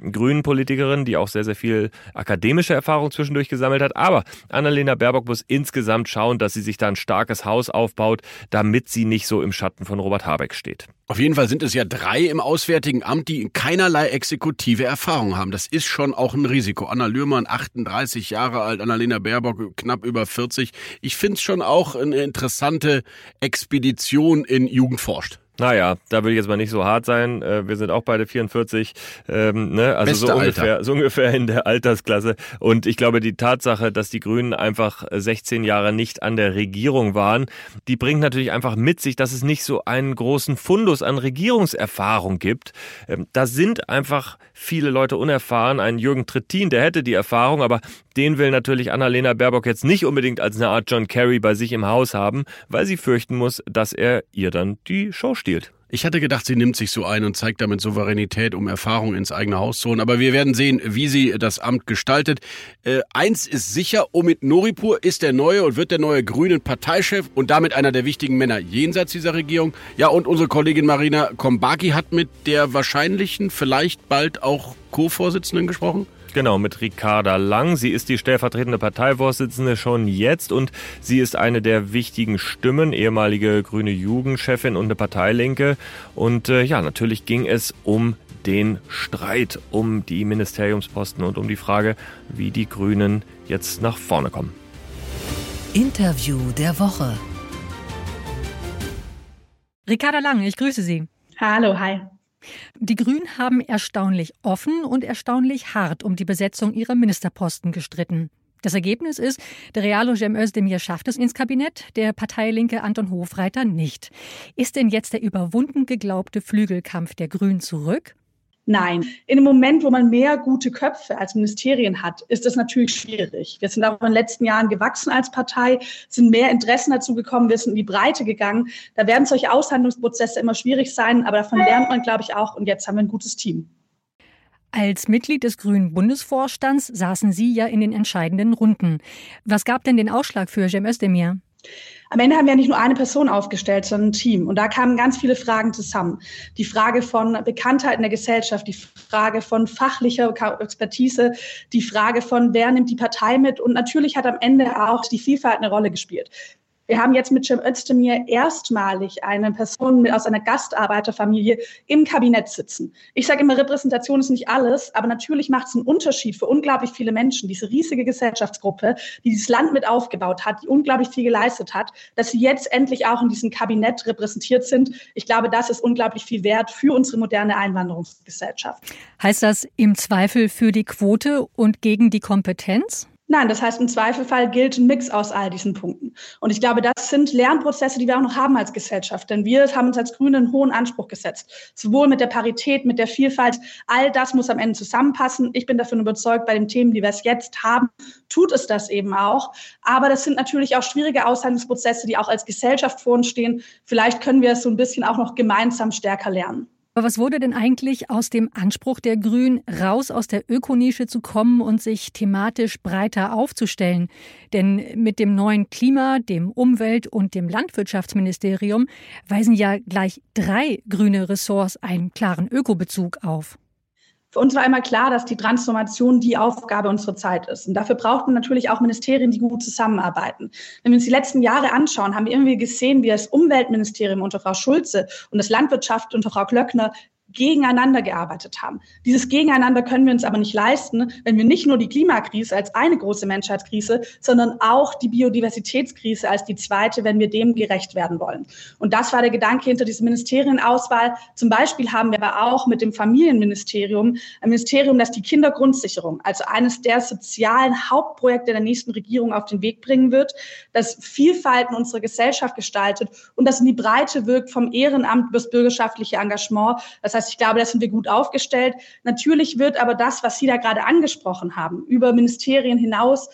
Grünen-Politikerin, die auch sehr, sehr viel akademische Erfahrung zwischendurch gesammelt hat. Aber Annalena Baerbock muss insgesamt schauen, dass sie sich da ein starkes Haus aufbaut, damit sie nicht so im Schatten von Robert Habeck steht. Auf jeden Fall sind es ja drei im Auswärtigen Amt, die keinerlei exekutive Erfahrung haben. Das ist schon auch ein Risiko. Anna Lührmann, 38 Jahre alt, Annalena Baerbock, knapp über 40. Ich finde es schon auch eine interessante Expedition in Jugend forscht. Naja, da will ich jetzt mal nicht so hart sein. Äh, wir sind auch beide 44, ähm, ne? also so ungefähr, so ungefähr in der Altersklasse. Und ich glaube, die Tatsache, dass die Grünen einfach 16 Jahre nicht an der Regierung waren, die bringt natürlich einfach mit sich, dass es nicht so einen großen Fundus an Regierungserfahrung gibt. Ähm, da sind einfach viele Leute unerfahren. Ein Jürgen Trittin, der hätte die Erfahrung, aber den will natürlich Annalena Baerbock jetzt nicht unbedingt als eine Art John Kerry bei sich im Haus haben, weil sie fürchten muss, dass er ihr dann die Show stiehlt. Ich hatte gedacht, sie nimmt sich so ein und zeigt damit Souveränität, um Erfahrung ins eigene Haus zu holen. Aber wir werden sehen, wie sie das Amt gestaltet. Äh, eins ist sicher, Omid Noripur ist der neue und wird der neue grünen Parteichef und damit einer der wichtigen Männer jenseits dieser Regierung. Ja, und unsere Kollegin Marina Kombaki hat mit der wahrscheinlichen, vielleicht bald auch Co-Vorsitzenden gesprochen. Genau, mit Ricarda Lang. Sie ist die stellvertretende Parteivorsitzende schon jetzt und sie ist eine der wichtigen Stimmen, ehemalige grüne Jugendchefin und eine Parteilinke. Und äh, ja, natürlich ging es um den Streit um die Ministeriumsposten und um die Frage, wie die Grünen jetzt nach vorne kommen. Interview der Woche. Ricarda Lang, ich grüße Sie. Hallo, hi. Die Grünen haben erstaunlich offen und erstaunlich hart um die Besetzung ihrer Ministerposten gestritten. Das Ergebnis ist, der Realo Cem Özdemir schafft es ins Kabinett, der Parteilinke Anton Hofreiter nicht. Ist denn jetzt der überwunden geglaubte Flügelkampf der Grünen zurück? Nein. In einem Moment, wo man mehr gute Köpfe als Ministerien hat, ist das natürlich schwierig. Wir sind auch in den letzten Jahren gewachsen als Partei, sind mehr Interessen dazu gekommen, wir sind in die Breite gegangen. Da werden solche Aushandlungsprozesse immer schwierig sein, aber davon lernt man, glaube ich, auch. Und jetzt haben wir ein gutes Team. Als Mitglied des Grünen Bundesvorstands saßen Sie ja in den entscheidenden Runden. Was gab denn den Ausschlag für Cem Özdemir? Am Ende haben wir nicht nur eine Person aufgestellt, sondern ein Team. Und da kamen ganz viele Fragen zusammen. Die Frage von Bekanntheit in der Gesellschaft, die Frage von fachlicher Expertise, die Frage von, wer nimmt die Partei mit. Und natürlich hat am Ende auch die Vielfalt eine Rolle gespielt. Wir haben jetzt mit Cem Özdemir erstmalig eine Person aus einer Gastarbeiterfamilie im Kabinett sitzen. Ich sage immer, Repräsentation ist nicht alles, aber natürlich macht es einen Unterschied für unglaublich viele Menschen, diese riesige Gesellschaftsgruppe, die dieses Land mit aufgebaut hat, die unglaublich viel geleistet hat, dass sie jetzt endlich auch in diesem Kabinett repräsentiert sind. Ich glaube, das ist unglaublich viel wert für unsere moderne Einwanderungsgesellschaft. Heißt das im Zweifel für die Quote und gegen die Kompetenz? Nein, das heißt, im Zweifelfall gilt ein Mix aus all diesen Punkten. Und ich glaube, das sind Lernprozesse, die wir auch noch haben als Gesellschaft. Denn wir haben uns als Grüne einen hohen Anspruch gesetzt. Sowohl mit der Parität, mit der Vielfalt. All das muss am Ende zusammenpassen. Ich bin davon überzeugt, bei den Themen, die wir es jetzt haben, tut es das eben auch. Aber das sind natürlich auch schwierige Aushandlungsprozesse, die auch als Gesellschaft vor uns stehen. Vielleicht können wir es so ein bisschen auch noch gemeinsam stärker lernen. Aber was wurde denn eigentlich aus dem Anspruch der Grünen, raus aus der Ökonische zu kommen und sich thematisch breiter aufzustellen? Denn mit dem neuen Klima, dem Umwelt- und dem Landwirtschaftsministerium weisen ja gleich drei grüne Ressorts einen klaren Ökobezug auf. Für uns war immer klar, dass die Transformation die Aufgabe unserer Zeit ist. Und dafür braucht man natürlich auch Ministerien, die gut zusammenarbeiten. Wenn wir uns die letzten Jahre anschauen, haben wir irgendwie gesehen, wie das Umweltministerium unter Frau Schulze und das Landwirtschaft unter Frau Klöckner gegeneinander gearbeitet haben. Dieses Gegeneinander können wir uns aber nicht leisten, wenn wir nicht nur die Klimakrise als eine große Menschheitskrise, sondern auch die Biodiversitätskrise als die zweite, wenn wir dem gerecht werden wollen. Und das war der Gedanke hinter dieser Ministerienauswahl. Zum Beispiel haben wir aber auch mit dem Familienministerium ein Ministerium, das die Kindergrundsicherung, also eines der sozialen Hauptprojekte der nächsten Regierung auf den Weg bringen wird, das Vielfalt in unserer Gesellschaft gestaltet und das in die Breite wirkt vom Ehrenamt bis bürgerschaftliche Engagement. Das heißt, ich glaube, da sind wir gut aufgestellt. Natürlich wird aber das, was Sie da gerade angesprochen haben, über Ministerien hinaus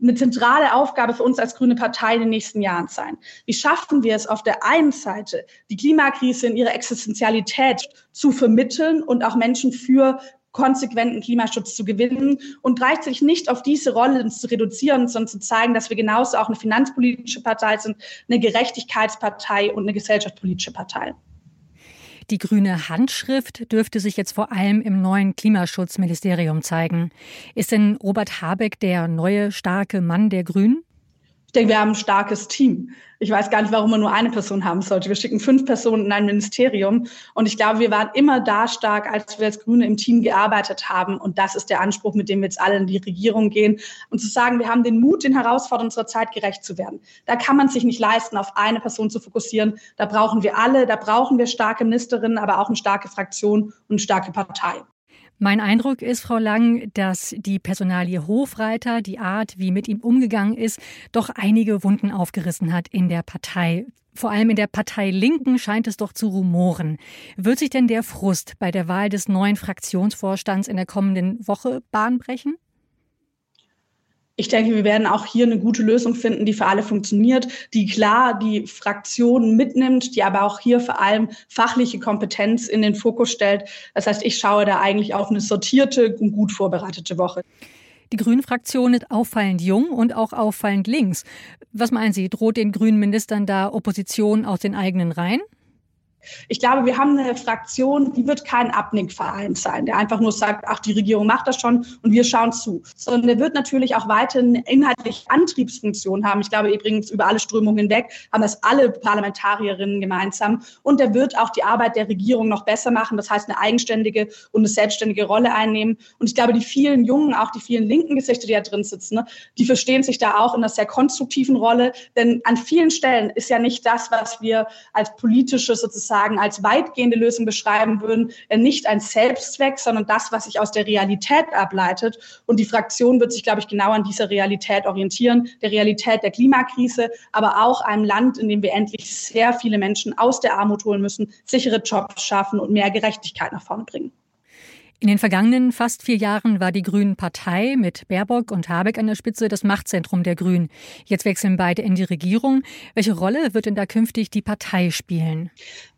eine zentrale Aufgabe für uns als grüne Partei in den nächsten Jahren sein. Wie schaffen wir es auf der einen Seite, die Klimakrise in ihrer Existenzialität zu vermitteln und auch Menschen für konsequenten Klimaschutz zu gewinnen und gleichzeitig nicht auf diese Rolle zu reduzieren, sondern zu zeigen, dass wir genauso auch eine finanzpolitische Partei sind, eine Gerechtigkeitspartei und eine gesellschaftspolitische Partei. Die grüne Handschrift dürfte sich jetzt vor allem im neuen Klimaschutzministerium zeigen. Ist denn Robert Habeck der neue starke Mann der Grünen? Ich denke, wir haben ein starkes Team. Ich weiß gar nicht, warum man nur eine Person haben sollte. Wir schicken fünf Personen in ein Ministerium. Und ich glaube, wir waren immer da stark, als wir als Grüne im Team gearbeitet haben. Und das ist der Anspruch, mit dem wir jetzt alle in die Regierung gehen. Und zu sagen, wir haben den Mut, den Herausforderungen unserer Zeit gerecht zu werden. Da kann man sich nicht leisten, auf eine Person zu fokussieren. Da brauchen wir alle. Da brauchen wir starke Ministerinnen, aber auch eine starke Fraktion und eine starke Partei. Mein Eindruck ist, Frau Lang, dass die Personalie Hofreiter, die Art, wie mit ihm umgegangen ist, doch einige Wunden aufgerissen hat in der Partei. Vor allem in der Partei Linken scheint es doch zu rumoren. Wird sich denn der Frust bei der Wahl des neuen Fraktionsvorstands in der kommenden Woche Bahn brechen? Ich denke, wir werden auch hier eine gute Lösung finden, die für alle funktioniert, die klar die Fraktionen mitnimmt, die aber auch hier vor allem fachliche Kompetenz in den Fokus stellt. Das heißt, ich schaue da eigentlich auf eine sortierte und gut vorbereitete Woche. Die Grünen-Fraktion ist auffallend jung und auch auffallend links. Was meinen Sie, droht den grünen Ministern da Opposition aus den eigenen Reihen? Ich glaube, wir haben eine Fraktion, die wird kein Abnickverein sein, der einfach nur sagt, ach, die Regierung macht das schon und wir schauen zu. Sondern der wird natürlich auch weiterhin inhaltlich Antriebsfunktion haben. Ich glaube übrigens, über alle Strömungen hinweg haben das alle Parlamentarierinnen gemeinsam. Und der wird auch die Arbeit der Regierung noch besser machen. Das heißt, eine eigenständige und eine selbstständige Rolle einnehmen. Und ich glaube, die vielen Jungen, auch die vielen linken Gesichter, die da drin sitzen, ne, die verstehen sich da auch in einer sehr konstruktiven Rolle. Denn an vielen Stellen ist ja nicht das, was wir als politische sozusagen sozusagen als weitgehende Lösung beschreiben würden, äh, nicht ein Selbstzweck, sondern das, was sich aus der Realität ableitet. Und die Fraktion wird sich, glaube ich, genau an dieser Realität orientieren, der Realität der Klimakrise, aber auch einem Land, in dem wir endlich sehr viele Menschen aus der Armut holen müssen, sichere Jobs schaffen und mehr Gerechtigkeit nach vorne bringen. In den vergangenen fast vier Jahren war die Grünen Partei mit Baerbock und Habeck an der Spitze das Machtzentrum der Grünen. Jetzt wechseln beide in die Regierung. Welche Rolle wird denn da künftig die Partei spielen?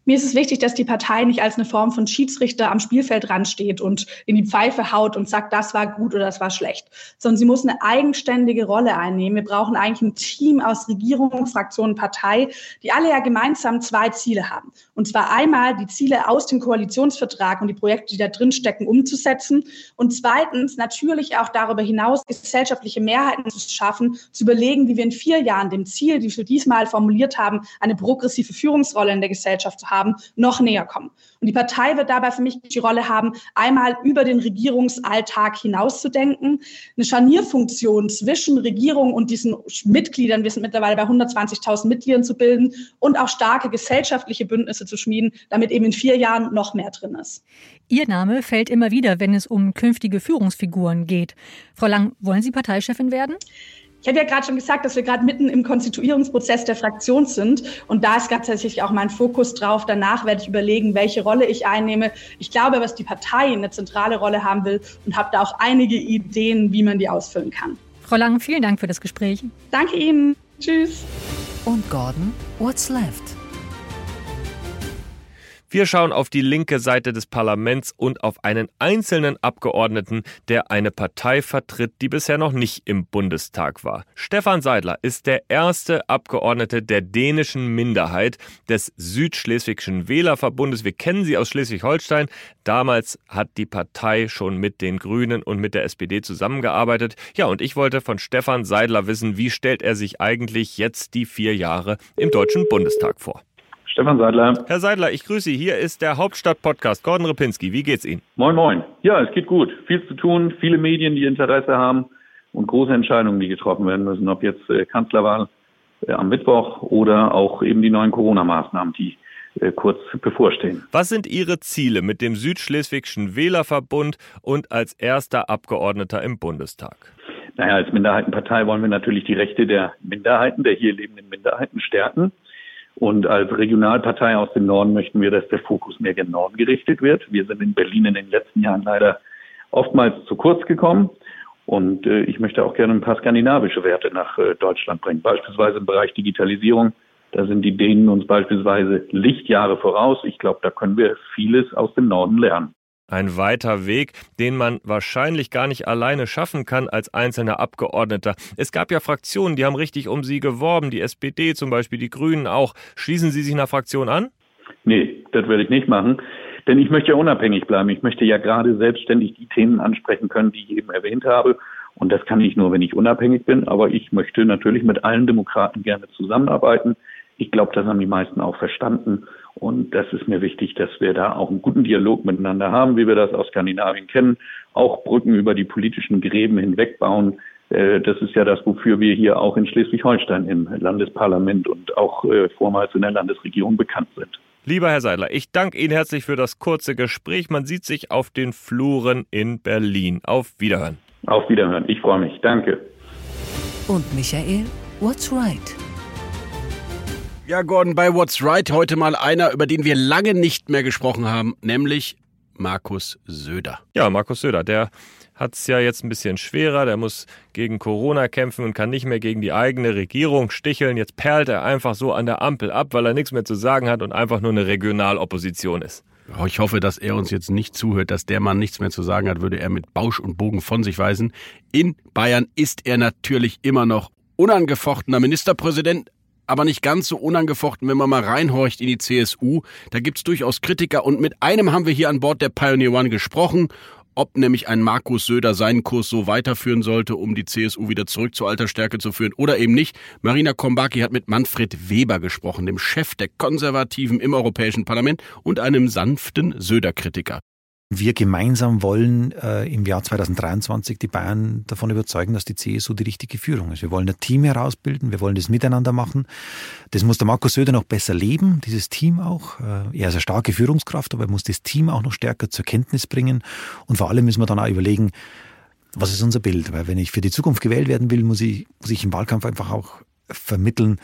Mir ist es wichtig, dass die Partei nicht als eine Form von Schiedsrichter am Spielfeld ransteht und in die Pfeife haut und sagt, das war gut oder das war schlecht, sondern sie muss eine eigenständige Rolle einnehmen. Wir brauchen eigentlich ein Team aus Regierung, Fraktion, Partei, die alle ja gemeinsam zwei Ziele haben. Und zwar einmal die Ziele aus dem Koalitionsvertrag und die Projekte, die da drin stecken, umzusetzen. Und zweitens natürlich auch darüber hinaus gesellschaftliche Mehrheiten zu schaffen, zu überlegen, wie wir in vier Jahren dem Ziel, die wir diesmal formuliert haben, eine progressive Führungsrolle in der Gesellschaft zu haben, noch näher kommen. Und die Partei wird dabei für mich die Rolle haben, einmal über den Regierungsalltag hinauszudenken, eine Scharnierfunktion zwischen Regierung und diesen Mitgliedern, wir sind mittlerweile bei 120.000 Mitgliedern zu bilden und auch starke gesellschaftliche Bündnisse zu schmieden, damit eben in vier Jahren noch mehr drin ist. Ihr Name fällt immer wieder, wenn es um künftige Führungsfiguren geht. Frau Lang, wollen Sie Parteichefin werden? Ich habe ja gerade schon gesagt, dass wir gerade mitten im Konstituierungsprozess der Fraktion sind. Und da ist tatsächlich auch mein Fokus drauf. Danach werde ich überlegen, welche Rolle ich einnehme. Ich glaube, dass die Partei eine zentrale Rolle haben will und habe da auch einige Ideen, wie man die ausfüllen kann. Frau Lang, vielen Dank für das Gespräch. Danke Ihnen. Tschüss. Und Gordon, what's left? Wir schauen auf die linke Seite des Parlaments und auf einen einzelnen Abgeordneten, der eine Partei vertritt, die bisher noch nicht im Bundestag war. Stefan Seidler ist der erste Abgeordnete der dänischen Minderheit des Südschleswigschen Wählerverbundes. Wir kennen sie aus Schleswig-Holstein. Damals hat die Partei schon mit den Grünen und mit der SPD zusammengearbeitet. Ja, und ich wollte von Stefan Seidler wissen, wie stellt er sich eigentlich jetzt die vier Jahre im Deutschen Bundestag vor? Stefan Seidler. Herr Seidler, ich grüße Sie. Hier ist der Hauptstadt-Podcast. Gordon Repinski, wie geht's Ihnen? Moin, moin. Ja, es geht gut. Viel zu tun, viele Medien, die Interesse haben und große Entscheidungen, die getroffen werden müssen. Ob jetzt äh, Kanzlerwahl äh, am Mittwoch oder auch eben die neuen Corona-Maßnahmen, die äh, kurz bevorstehen. Was sind Ihre Ziele mit dem Südschleswigschen Wählerverbund und als erster Abgeordneter im Bundestag? Naja, als Minderheitenpartei wollen wir natürlich die Rechte der Minderheiten, der hier lebenden Minderheiten stärken. Und als Regionalpartei aus dem Norden möchten wir, dass der Fokus mehr gen Norden gerichtet wird. Wir sind in Berlin in den letzten Jahren leider oftmals zu kurz gekommen. Und äh, ich möchte auch gerne ein paar skandinavische Werte nach äh, Deutschland bringen. Beispielsweise im Bereich Digitalisierung. Da sind die Dänen uns beispielsweise Lichtjahre voraus. Ich glaube, da können wir vieles aus dem Norden lernen. Ein weiter Weg, den man wahrscheinlich gar nicht alleine schaffen kann als einzelner Abgeordneter. Es gab ja Fraktionen, die haben richtig um Sie geworben, die SPD zum Beispiel, die Grünen auch. Schließen Sie sich einer Fraktion an? Nee, das werde ich nicht machen. Denn ich möchte ja unabhängig bleiben. Ich möchte ja gerade selbstständig die Themen ansprechen können, die ich eben erwähnt habe. Und das kann ich nur, wenn ich unabhängig bin. Aber ich möchte natürlich mit allen Demokraten gerne zusammenarbeiten. Ich glaube, das haben die meisten auch verstanden. Und das ist mir wichtig, dass wir da auch einen guten Dialog miteinander haben, wie wir das aus Skandinavien kennen, auch Brücken über die politischen Gräben hinweg bauen. Äh, das ist ja das, wofür wir hier auch in Schleswig-Holstein im Landesparlament und auch äh, vormals in der Landesregierung bekannt sind. Lieber Herr Seidler, ich danke Ihnen herzlich für das kurze Gespräch. Man sieht sich auf den Fluren in Berlin. Auf Wiederhören. Auf Wiederhören. Ich freue mich. Danke. Und Michael, what's right? Ja, Gordon, bei What's Right heute mal einer, über den wir lange nicht mehr gesprochen haben, nämlich Markus Söder. Ja, Markus Söder, der hat es ja jetzt ein bisschen schwerer. Der muss gegen Corona kämpfen und kann nicht mehr gegen die eigene Regierung sticheln. Jetzt perlt er einfach so an der Ampel ab, weil er nichts mehr zu sagen hat und einfach nur eine Regionalopposition ist. Ich hoffe, dass er uns jetzt nicht zuhört, dass der Mann nichts mehr zu sagen hat, würde er mit Bausch und Bogen von sich weisen. In Bayern ist er natürlich immer noch unangefochtener Ministerpräsident, aber nicht ganz so unangefochten, wenn man mal reinhorcht in die CSU. Da gibt's durchaus Kritiker und mit einem haben wir hier an Bord der Pioneer One gesprochen ob nämlich ein Markus Söder seinen Kurs so weiterführen sollte, um die CSU wieder zurück zur alter Stärke zu führen oder eben nicht. Marina Kombaki hat mit Manfred Weber gesprochen, dem Chef der Konservativen im Europäischen Parlament und einem sanften Söder-Kritiker. Wir gemeinsam wollen äh, im Jahr 2023 die Bayern davon überzeugen, dass die CSU die richtige Führung ist. Wir wollen ein Team herausbilden, wir wollen das miteinander machen. Das muss der Markus Söder noch besser leben, dieses Team auch. Äh, er ist eine starke Führungskraft, aber er muss das Team auch noch stärker zur Kenntnis bringen. Und vor allem müssen wir dann auch überlegen, was ist unser Bild? Weil wenn ich für die Zukunft gewählt werden will, muss ich, muss ich im Wahlkampf einfach auch vermitteln,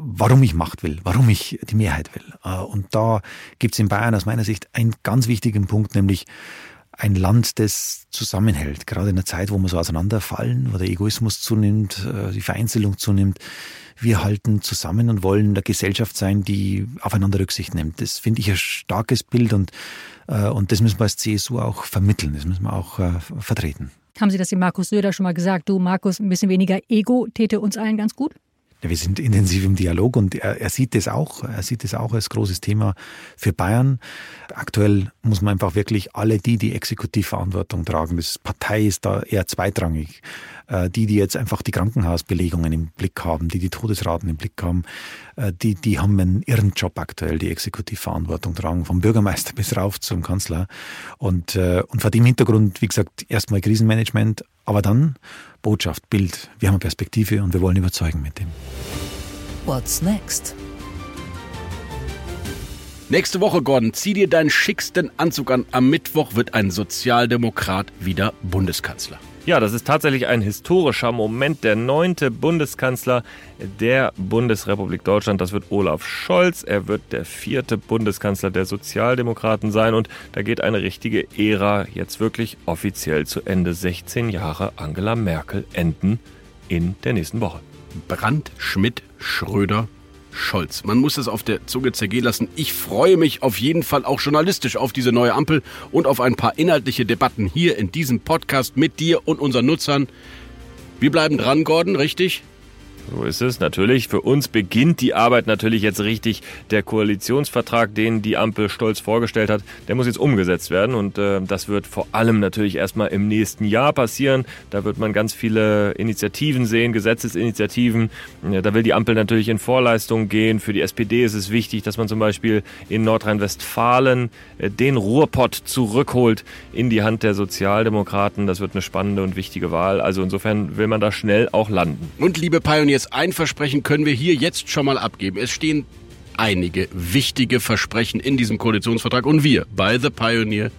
warum ich Macht will, warum ich die Mehrheit will. Äh, und da gibt es in Bayern aus meiner Sicht einen ganz wichtigen Punkt, nämlich ein Land, das zusammenhält. Gerade in einer Zeit, wo wir so auseinanderfallen, wo der Egoismus zunimmt, äh, die Vereinzelung zunimmt. Wir halten zusammen und wollen eine Gesellschaft sein, die aufeinander Rücksicht nimmt. Das finde ich ein starkes Bild und, äh, und das müssen wir als CSU auch vermitteln, das müssen wir auch vertreten. Haben Sie das dem Markus Söder schon mal gesagt? Du, Markus, ein bisschen weniger Ego täte uns allen ganz gut? Ja, wir sind intensiv im Dialog und er, er sieht es auch. Er sieht es auch als großes Thema für Bayern. Aktuell muss man einfach wirklich alle die, die Exekutivverantwortung tragen, das Partei ist da eher zweitrangig. Äh, die, die jetzt einfach die Krankenhausbelegungen im Blick haben, die die Todesraten im Blick haben, äh, die, die haben einen irren Job aktuell, die Exekutivverantwortung tragen, vom Bürgermeister <laughs> bis rauf zum Kanzler. Und, äh, und vor dem Hintergrund, wie gesagt, erstmal Krisenmanagement, aber dann Botschaft, Bild. Wir haben eine Perspektive und wir wollen überzeugen mit dem. What's next? Nächste Woche, Gordon, zieh dir deinen schicksten Anzug an. Am Mittwoch wird ein Sozialdemokrat wieder Bundeskanzler. Ja, das ist tatsächlich ein historischer Moment. Der neunte Bundeskanzler der Bundesrepublik Deutschland, das wird Olaf Scholz. Er wird der vierte Bundeskanzler der Sozialdemokraten sein und da geht eine richtige Ära jetzt wirklich offiziell zu Ende. 16 Jahre Angela Merkel enden in der nächsten Woche. Brandt, Schmidt, Schröder, Scholz. Man muss es auf der Zunge zergehen lassen. Ich freue mich auf jeden Fall auch journalistisch auf diese neue Ampel und auf ein paar inhaltliche Debatten hier in diesem Podcast mit dir und unseren Nutzern. Wir bleiben dran, Gordon, richtig? So ist es natürlich. Für uns beginnt die Arbeit natürlich jetzt richtig. Der Koalitionsvertrag, den die Ampel stolz vorgestellt hat, der muss jetzt umgesetzt werden. Und äh, das wird vor allem natürlich erstmal im nächsten Jahr passieren. Da wird man ganz viele Initiativen sehen, Gesetzesinitiativen. Ja, da will die Ampel natürlich in Vorleistung gehen. Für die SPD ist es wichtig, dass man zum Beispiel in Nordrhein-Westfalen äh, den Ruhrpott zurückholt in die Hand der Sozialdemokraten. Das wird eine spannende und wichtige Wahl. Also insofern will man da schnell auch landen. Und liebe Pioniers, Jetzt ein Versprechen können wir hier jetzt schon mal abgeben. Es stehen einige wichtige Versprechen in diesem Koalitionsvertrag und wir bei The Pioneer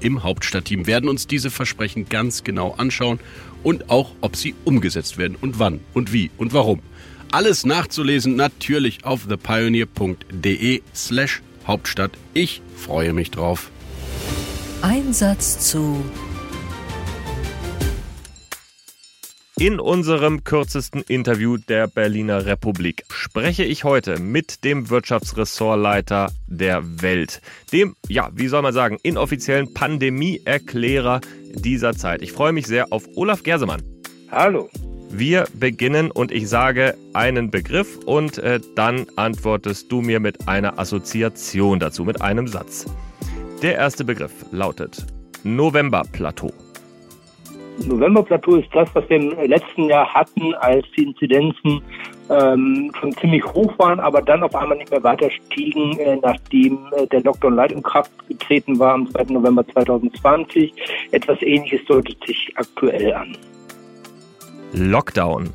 im Hauptstadtteam werden uns diese Versprechen ganz genau anschauen und auch, ob sie umgesetzt werden und wann und wie und warum. Alles nachzulesen natürlich auf thepioneer.de slash Hauptstadt. Ich freue mich drauf. Einsatz zu In unserem kürzesten Interview der Berliner Republik spreche ich heute mit dem Wirtschaftsressortleiter der Welt, dem, ja, wie soll man sagen, inoffiziellen Pandemieerklärer dieser Zeit. Ich freue mich sehr auf Olaf Gersemann. Hallo. Wir beginnen und ich sage einen Begriff und äh, dann antwortest du mir mit einer Assoziation dazu, mit einem Satz. Der erste Begriff lautet Novemberplateau. Novemberplateau ist das, was wir im letzten Jahr hatten, als die Inzidenzen ähm, schon ziemlich hoch waren, aber dann auf einmal nicht mehr weiter stiegen, äh, nachdem äh, der Lockdown Light in Kraft getreten war am 2. November 2020. Etwas Ähnliches deutet sich aktuell an. Lockdown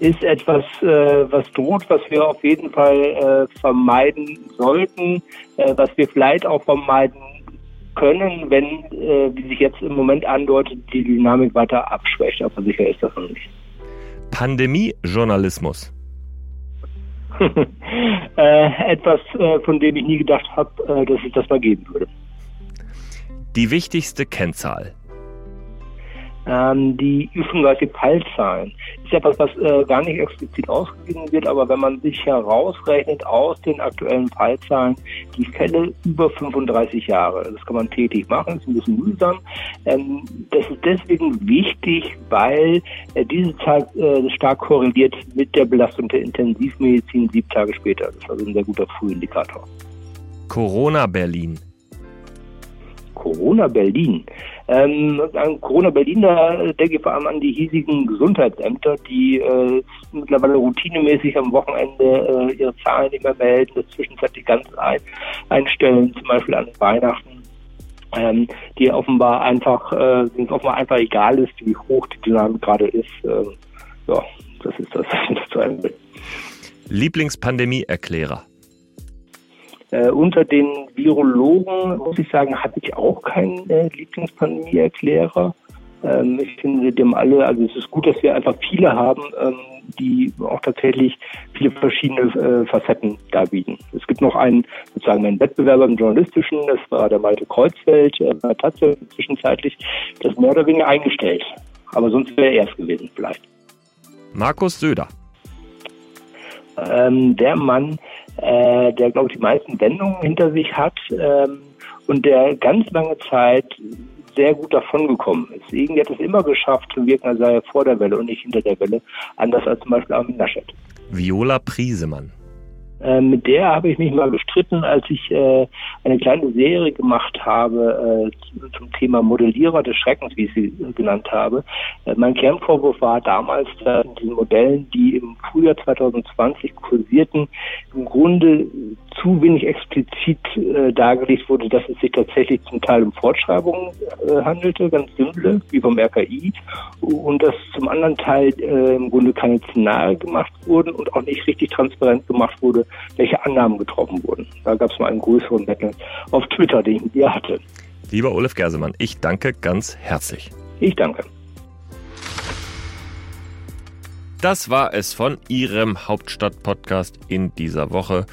ist etwas, äh, was droht, was wir auf jeden Fall äh, vermeiden sollten, äh, was wir vielleicht auch vermeiden können, wenn, äh, wie sich jetzt im Moment andeutet, die Dynamik weiter abschwächt. Aber sicher ist das noch nicht. Pandemie-Journalismus. <laughs> äh, etwas, äh, von dem ich nie gedacht habe, äh, dass es das mal geben würde. Die wichtigste Kennzahl. Ähm, die Ü35-Fallzahlen. Das ist etwas, was äh, gar nicht explizit ausgegeben wird, aber wenn man sich herausrechnet aus den aktuellen Fallzahlen die Fälle über 35 Jahre, das kann man tätig machen, ist ein bisschen mühsam. Ähm, das ist deswegen wichtig, weil äh, diese Zahl äh, stark korreliert mit der Belastung der Intensivmedizin sieben Tage später. Das ist also ein sehr guter Frühindikator. Corona Berlin. Corona Berlin. Ähm, an Corona Berlin, da denke ich vor allem an die hiesigen Gesundheitsämter, die äh, mittlerweile routinemäßig am Wochenende äh, ihre Zahlen nicht mehr melden, das zwischenzeitlich ganz ein, einstellen, zum Beispiel an Weihnachten. Ähm, die offenbar einfach, äh, denen offenbar einfach egal ist, wie hoch die Dynamik gerade ist. Ähm, ja, das ist das, <laughs> was ich zu Ende. Lieblingspandemie-Erklärer. Äh, unter den Virologen, muss ich sagen, habe ich auch keinen äh, Lieblingspandemie-Erklärer. Ähm, ich finde, haben alle, also es ist gut, dass wir einfach viele haben, ähm, die auch tatsächlich viele verschiedene äh, Facetten darbieten. Es gibt noch einen, sozusagen einen Wettbewerber im Journalistischen, das war der Malte Kreuzfeld, äh, hat tatsächlich zwischenzeitlich das mehr oder weniger eingestellt. Aber sonst wäre er es gewesen, vielleicht. Markus Söder. Ähm, der Mann, äh, der, glaube ich, die meisten Wendungen hinter sich hat ähm, und der ganz lange Zeit sehr gut davongekommen ist. Irgendwie hat es immer geschafft zu wirken, als sei er vor der Welle und nicht hinter der Welle, anders als zum Beispiel Armin Laschet. Viola Priesemann. Äh, mit der habe ich mich mal gestritten, als ich äh, eine kleine Serie gemacht habe äh, zum Thema Modellierer des Schreckens, wie ich sie genannt habe. Äh, mein Kernvorwurf war damals, dass in diesen Modellen, die im Frühjahr 2020 kursierten, im Grunde zu wenig explizit äh, dargelegt wurde, dass es sich tatsächlich zum Teil um Fortschreibungen äh, handelte, ganz simple, wie vom RKI, und dass zum anderen Teil äh, im Grunde keine Szenarien gemacht wurden und auch nicht richtig transparent gemacht wurde, welche Annahmen getroffen wurden. Da gab es mal einen größeren Battle auf Twitter, den ich mit ihr hatte. Lieber Olaf Gersemann, ich danke ganz herzlich. Ich danke. Das war es von Ihrem Hauptstadt-Podcast in dieser Woche.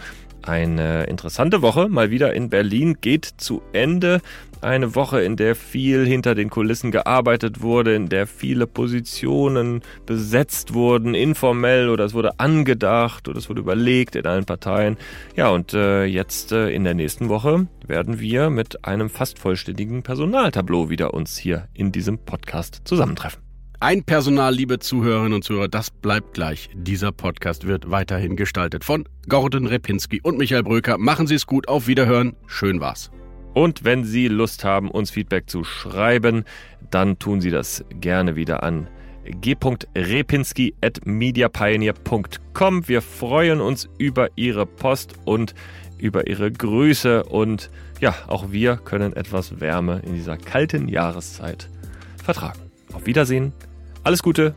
Eine interessante Woche mal wieder in Berlin geht zu Ende. Eine Woche, in der viel hinter den Kulissen gearbeitet wurde, in der viele Positionen besetzt wurden, informell oder es wurde angedacht oder es wurde überlegt in allen Parteien. Ja, und äh, jetzt äh, in der nächsten Woche werden wir mit einem fast vollständigen Personaltableau wieder uns hier in diesem Podcast zusammentreffen. Ein Personal, liebe Zuhörerinnen und Zuhörer, das bleibt gleich. Dieser Podcast wird weiterhin gestaltet von Gordon Repinski und Michael Bröker. Machen Sie es gut, auf Wiederhören. Schön war's. Und wenn Sie Lust haben, uns Feedback zu schreiben, dann tun Sie das gerne wieder an g.repinski at mediapioneer.com. Wir freuen uns über Ihre Post und über Ihre Grüße und ja, auch wir können etwas Wärme in dieser kalten Jahreszeit vertragen. Auf Wiedersehen. Alles Gute.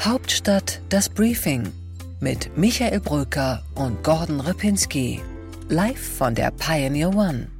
Hauptstadt das Briefing mit Michael Bröker und Gordon Ripinski. Live von der Pioneer One.